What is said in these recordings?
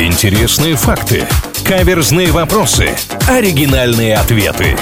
Интересные факты. Каверзные вопросы. Оригинальные ответы.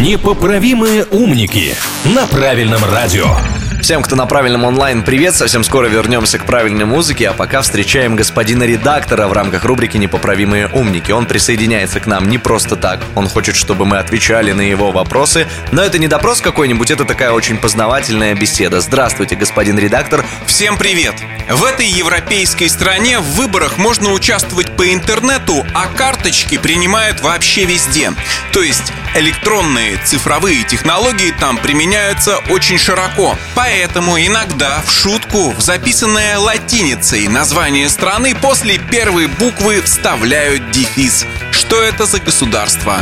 Непоправимые умники на правильном радио. Всем, кто на правильном онлайн, привет! Совсем скоро вернемся к правильной музыке, а пока встречаем господина редактора в рамках рубрики «Непоправимые умники». Он присоединяется к нам не просто так. Он хочет, чтобы мы отвечали на его вопросы. Но это не допрос какой-нибудь, это такая очень познавательная беседа. Здравствуйте, господин редактор. Всем привет! В этой европейской стране в выборах можно участвовать по интернету, а карточки принимают вообще везде. То есть электронные цифровые технологии там применяются очень широко. Поэтому иногда в шутку в записанное латиницей название страны после первой буквы вставляют дефис. Что это за государство?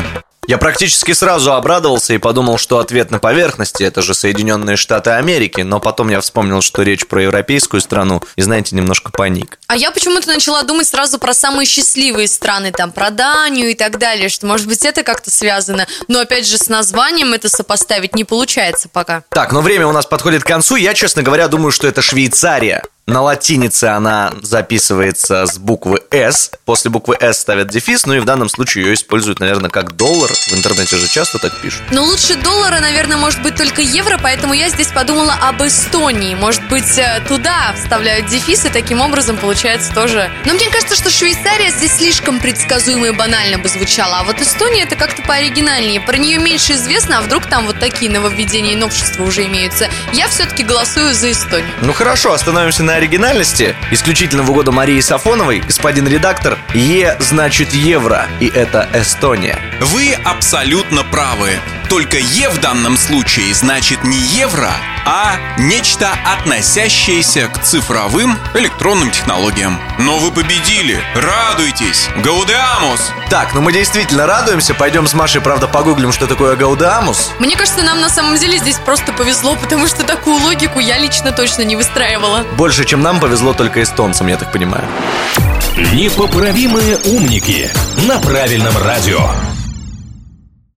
Я практически сразу обрадовался и подумал, что ответ на поверхности – это же Соединенные Штаты Америки, но потом я вспомнил, что речь про европейскую страну, и, знаете, немножко паник. А я почему-то начала думать сразу про самые счастливые страны, там, про Данию и так далее, что, может быть, это как-то связано. Но, опять же, с названием это сопоставить не получается пока. Так, но время у нас подходит к концу. Я, честно говоря, думаю, что это Швейцария. На латинице она записывается с буквы «С». После буквы «С» ставят дефис, ну и в данном случае ее используют, наверное, как доллар. В интернете же часто так пишут. Но лучше доллара, наверное, может быть только евро, поэтому я здесь подумала об Эстонии. Может быть, э, туда вставляют дефис, и таким образом получается тоже... Но мне кажется, что Швейцария здесь слишком предсказуемо и банально бы звучала, а вот Эстония это как-то пооригинальнее. Про нее меньше известно, а вдруг там вот такие нововведения и новшества уже имеются. Я все-таки голосую за Эстонию. Ну хорошо, остановимся на оригинальности. Исключительно в угоду Марии Сафоновой, господин редактор, Е значит евро, и это Эстония. Вы абсолютно правы. Только Е в данном случае значит не евро, а нечто относящееся к цифровым электронным технологиям. Но вы победили! Радуйтесь! Гаудеамус! Так, ну мы действительно радуемся. Пойдем с Машей, правда, погуглим, что такое Гаудеамус. Мне кажется, нам на самом деле здесь просто повезло, потому что такую логику я лично точно не выстраивала. Больше, чем нам повезло только эстонцам, я так понимаю. Непоправимые умники на правильном радио.